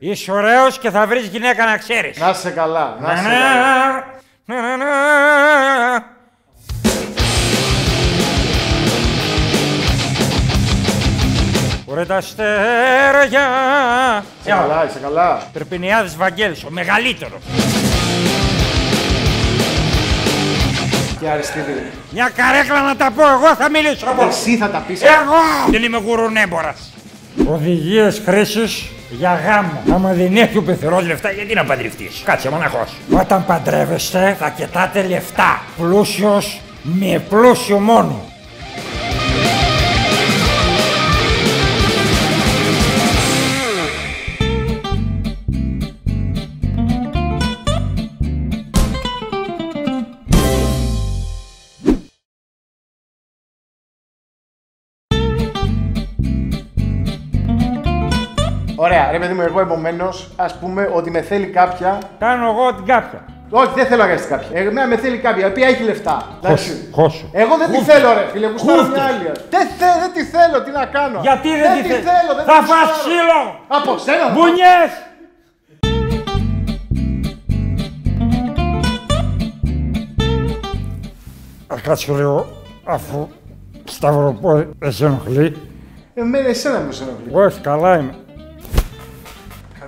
Είσαι ωραίος και θα βρεις γυναίκα να ξέρεις. Να είσαι καλά. Να είσαι Να, καλά. να, να, να. Ωραία τα αστέρια. Είσαι καλά, είσαι καλά. Περπινιάδης Βαγγέλης, ο μεγαλύτερος. Και Αριστίδη. Μια καρέκλα να τα πω, εγώ θα μιλήσω από Εσύ θα τα πεις. Εγώ δεν είμαι γουρουνέμπορας. Οδηγίες χρήσης για γάμο. Άμα δεν έχει ο πεθερός λεφτά, γιατί να παντρευτείς; Κάτσε μοναχός. Όταν παντρεύεστε, θα κοιτάτε λεφτά. Πλούσιος με πλούσιο μόνο. Ωραία, ρε παιδί μου, εγώ επομένως, ας πούμε ότι με θέλει κάποια. Κάνω εγώ την κάποια. Όχι, δεν θέλω να κάνεις κάποια. Εμένα με θέλει κάποια η οποία έχει λεφτά. Εντάξει. Χώσου. Εγώ δεν τη Χούφτε. θέλω, ρε φίλε, γουστάρω Χούφτε. μια άλλη. Δεν, θε, δεν τη θέλω, τι να κάνω. Γιατί δεν, τη τη θε- θέλω, δεν Θα τη φας γουστάρω. ξύλο. Από σένα. θα- Μπουνιές. Θα κάτσω λίγο αφού σταυροπόδι δεν σε ενοχλεί. Εμένα εσένα μου σε ενοχλεί. Όχι, καλά είμαι.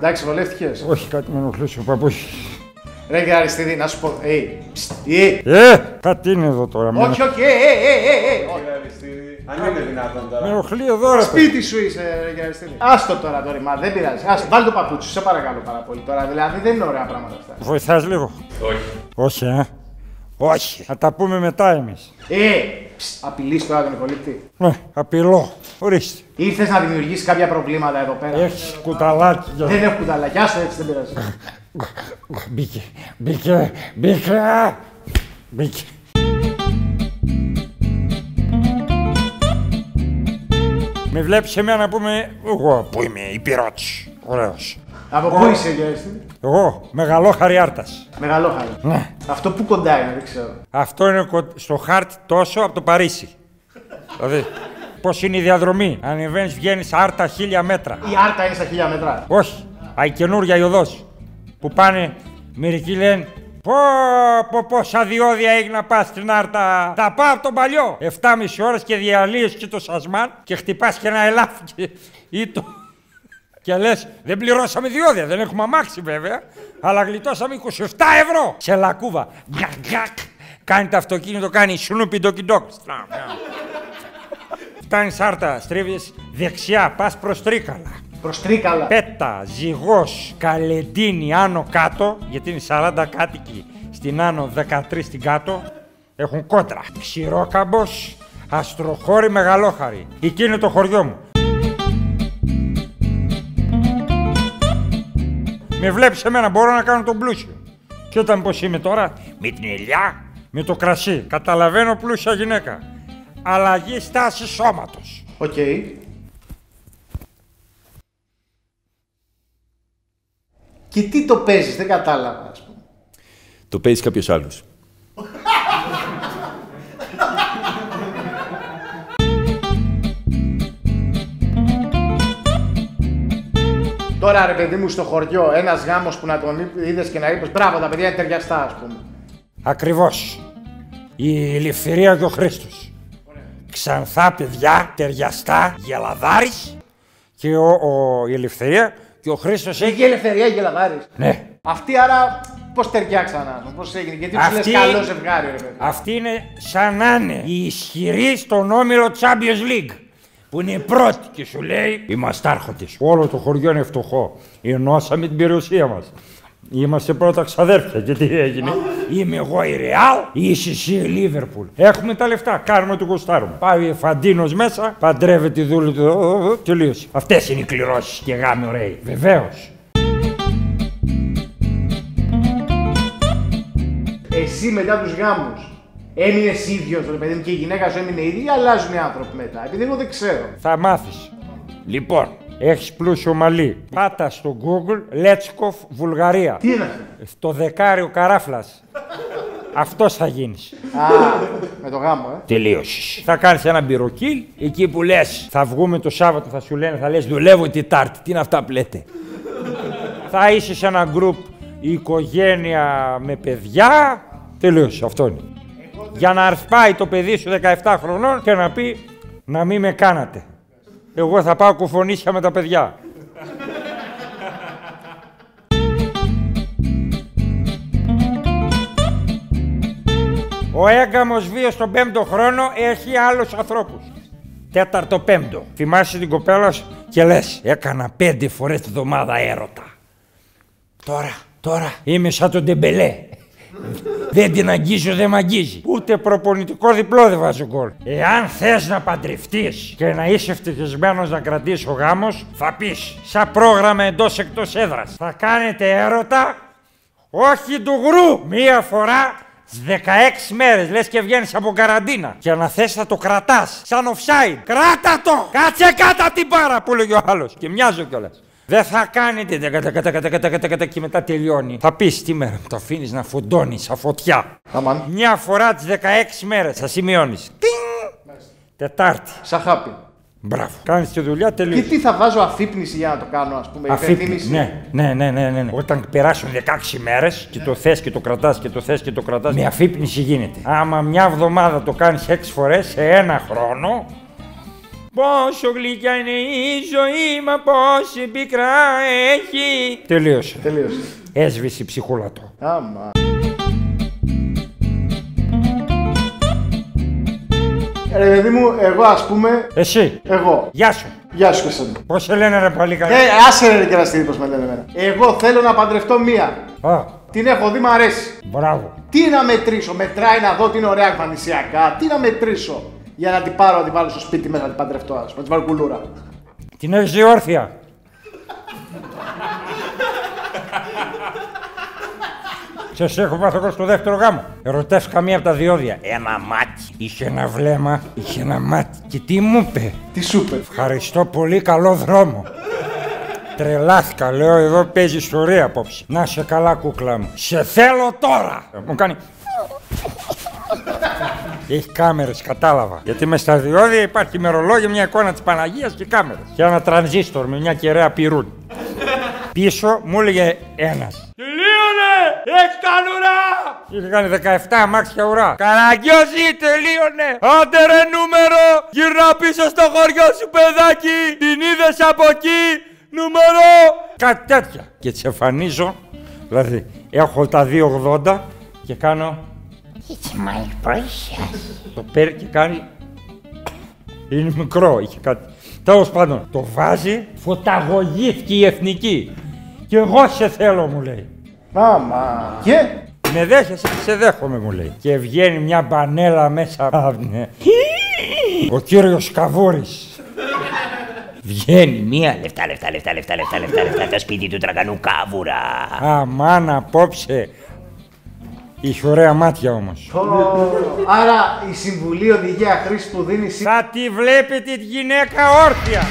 Εντάξει, βολεύτηκες. Όχι, κάτι με ενοχλήσει ο παππούς. Ρε και Αριστίδη, να σου πω. Ε, ψτ, ε. Ε, κάτι είναι εδώ τώρα. με- Όχι, όχι, ε, ε, ε, ε, ε. όχι. Αν είναι δυνατόν Με τώρα. ενοχλεί εδώ ρε. παιδί. Σπίτι σου είσαι, ρε και Αριστίδη. Άστο τώρα το ρημά, δεν πειράζει. Άστο, βάλει το παπούτσι, σου, σε παρακαλώ πάρα πολύ τώρα. Δηλαδή δεν είναι ωραία πράγματα αυτά. Βοηθάς λίγο; Όχι. Όχι, ε. Όχι. Θα τα πούμε μετά εμείς. Ε, ψ, απειλείς τώρα τον Νικολίτη. Ναι, απειλώ. Ορίστε. Ήρθες να δημιουργήσεις κάποια προβλήματα εδώ πέρα. Έχεις κουταλάκι. για- Δεν έχω κουταλακιά στο έτσι, δεν πειράζει. Μπήκε, μπήκε, μπήκε. Μπήκε. Με βλέπεις εμένα να πούμε, εγώ που είμαι υπηρώτης. Ωραίος. Από πού είσαι, κύριε Αριστίδη. Εγώ, μεγαλό χαριάρτας. Μεγαλόχαρο. Ναι. Αυτό που κοντά είναι, δεν ξέρω. Αυτό είναι κο- στο χάρτη τόσο από το Παρίσι. δηλαδή, πώς είναι η διαδρομή; Ανεβαίνεις, βγαίνεις άρτα χίλια μέτρα. Η Άρτα είναι στα χίλια μέτρα. Όχι, α, η καινούργια η οδός. Που πάνε, μερικοί λένε, Πω, πω, πόσα διόδια έχει να πας στην Άρτα. Τα πάω από τον παλιό. 7,5 ώρες και διαλύεις και το σασμάν και χτυπάς και ένα ελάφι και... ή το... Και λες, δεν πληρώσαμε διόδια, δεν έχουμε αμάξι βέβαια, αλλά γλιτώσαμε 27 ευρώ σε λακκούβα. Γκακ, γκακ. Κάνει το αυτοκίνητο, κάνει Snoop Doggy Dogg. Φτάνεις Άρτα, στρίβεις δεξιά, πας προς Τρίκαλα. Προς Τρίκαλα. Πέτα, Ζυγός, Καλεντίνη, άνω κάτω, γιατί είναι 40 κάτοικοι στην άνω, 13 στην κάτω, έχουν κόντρα. Ξηρόκαμπος, Αστροχώρη, Μεγαλόχαρη. Εκεί είναι το χωριό μου. Με βλέπεις εμένα, μπορώ να κάνω τον πλούσιο. Και όπως είμαι τώρα, με την ελιά, με το κρασί. Καταλαβαίνω πλούσια γυναίκα. Αλλαγή στάση σώματος. Οκ. Και τι το παίζεις, δεν κατάλαβα, ας πούμε. Το παίζει κάποιος άλλος. Τώρα ρε παιδί μου στο χωριό, ένας γάμος που να τον είδες και να είπες μπράβο τα παιδιά είναι ταιριαστά, ας πούμε. Ακριβώς. Η Ελευθερία και ο Χρήστος. Ξανθά παιδιά, ταιριαστά, γελαδάρης και ο, ο- η Ελευθερία και ο Χρήστος έχει... Έχει ελευθερία η Γελαδάρης. Ναι. Αυτή άρα πώς ταιριάξανε, πώς έγινε, γιατί τους Αυτή- λες καλό ζευγάρι ρε παιδί. Αυτή είναι σαν να είναι η ισχυρή στον όμιλο Champions League. Που είναι η πρώτη και σου λέει Είμαστε άρχοντες. Όλο το χωριό είναι φτωχό. Ενώσαμε την περιουσία μας. Είμαστε πρώτα ξαδέρφια και τι έγινε; Είμαι εγώ η Ρεάλ, είσαι εσύ η Λίβερπουλ. Έχουμε τα λεφτά, κάνουμε το γουστάρουμε. Πάει ο Φαντίνο μέσα, παντρεύεται τη δούλη του. Τελείωσε. Αυτές είναι οι κληρώσεις και γάμοι ωραίοι. Βεβαίως. Εσύ μετά τους γάμους έμεινες ίδιος ρε παιδί μου και η γυναίκα σου έμεινε ίδια ή αλλάζουν οι άνθρωποι μετά, επειδή εγώ δεν ξέρω. Θα μάθεις. Λοιπόν, έχεις πλούσιο μαλλί. Πάτα στο Google, Letskov, Βουλγαρία. Τι είναι αυτό; Στο δεκάριο καράφλας. Αυτός θα γίνεις. Α, με το γάμο, ε. Τελείωσες. Θα κάνεις ένα μπυροκύλ, εκεί που λες θα βγούμε το Σάββατο, θα σου λένε, θα λες δουλεύω την Τάρτη. Τι είναι αυτά που λέτε; Θα είσαι σε ένα γκρουπ η οικογένεια με παιδιά. Τελείωσε, αυτό είναι. Για να αρθπάει το παιδί σου 17 χρονών και να πει να μην με κάνατε. Εγώ θα πάω κουφονίσια με τα παιδιά. Ο έγκαμος βίος στον πέμπτο χρόνο έχει άλλους ανθρώπους. Τέταρτο πέμπτο. Θυμάσαι την κοπέλα σου και λες έκανα πέντε φορές τη βδομάδα έρωτα. Τώρα, τώρα είμαι σαν τον Ντεμπελέ. Δεν την αγγίζω, δεν μ' αγγίζει. Ούτε προπονητικό διπλό δεν βάζω γκολ. Εάν θες να παντρευτείς και να είσαι ευτυχισμένος να κρατήσεις ο γάμος, θα πεις σαν πρόγραμμα εντός εκτός έδρας. Θα κάνετε έρωτα, όχι του γρου, μία φορά 16 μέρες λες και βγαίνεις από καραντίνα και να θες θα το κρατάς σαν offside. Κράτα το! Κάτσε κάτω την πάρα που λέγει ο άλλος και μοιάζω κιόλας. Δεν θα κάνετε κατα κατα κατα κατα κατα κατα και μετά τελειώνει. Θα πεις τι μέρα μου το αφήνεις να φουντώνει σαν φωτιά. Αμάν. Μια φορά τις 16 μέρες θα σημειώνεις. Τινγκ! Τετάρτη. Σαν χάπι. Μπράβο. Κάνεις τη δουλειά Και τελείως. τι θα βάζω αφύπνιση για να το κάνω, ας πούμε, Αφύπνι. υπενθύμηση. Ναι, ναι, ναι, ναι, ναι, ναι. Όταν περάσουν 16 μέρες και το θες και το κρατάς και το θες και το κρατάς, με αφύπνιση γίνεται. Άμα μια εβδομάδα το κάνεις 6 φορές σε ένα χρόνο. Πόσο γλυκιά είναι η ζωή, μα πόση πικρά έχει. Τελείωσε. Τελείωσε. Έσβησε η ψυχούλα του. Άμα. Ρε παιδί μου, εγώ ας πούμε, Εσύ. εγώ. Γεια σου. Γεια σου και εσένα. Πώς σε λένε ρε παλικάρι. Ε, άσε ρε κεραστήρι πως με λένε εμένα. Εγώ θέλω να παντρευτώ μία. Α, Την έχω δει, μ' αρέσει. μπράβο. Τι να μετρήσω, μετράει να δω την ωραία εμφανισιακά. Τι να μετρήσω για να την πάρω, να την βάλω στο σπίτι μέσα, να την παντρευτώ, ας πούμε, να την βάλω κουλούρα. Την έχεις δει όρθια. Σε έχω πάθει εγώ στο δεύτερο γάμο. Ερωτεύει καμία από τα διόδια. Ένα μάτι. Είχε ένα βλέμμα, είχε ένα μάτι. Και τι μου είπε; Τι σου είπε; Ευχαριστώ πολύ, καλό δρόμο. Τρελάθηκα, λέω εδώ παίζεις ιστορία απόψε. Να σε καλά, κούκλα μου. Σε θέλω τώρα. Μου κάνει. Έχει κάμερες, κατάλαβα. Γιατί με στα διόδια υπάρχει ημερολόγιο, μια εικόνα της Παναγίας και κάμερες. Και ένα τρανζίστορ με μια κεραία πυρούν. Πίσω μου έλεγε ένας. Τελείωνε! Έχεις κανουρά! Είχε κάνει 17 αμάξια ουρά. Καραγκιόζη, τελείωνε! Άντε ρε νούμερο! Γύρνα πίσω στο χωριό σου, παιδάκι! Την είδες από εκεί! Νούμερο! Κάτι τέτοια. Και της εμφανίζω, δηλαδή έχω τα 2,80 και κάνω. It's my precious. Το παίρνει και κάνει. Είναι μικρό, είχε κάτι. Τέλο πάντων, το βάζει, φωταγωγήθηκε η εθνική. Και εγώ σε θέλω, μου λέει. Άμα. Και. Με δέχεσαι και σε δέχομαι, μου λέει. Και βγαίνει μια μπανέλα μέσα. Α, ναι. Ο κύριος Καβούρης. Βγαίνει μία Λεφτά, λεφτά, λεφτά, λεφτά, λεφτά, λεφτά, λεφτά, το σπίτι του τραγανού κάβουρα. Αμάν απόψε. Είχε ωραία μάτια όμως. Άρα η συμβουλή οδηγία χρήσης που δίνει Θα τη βλέπετε τη γυναίκα όρθια.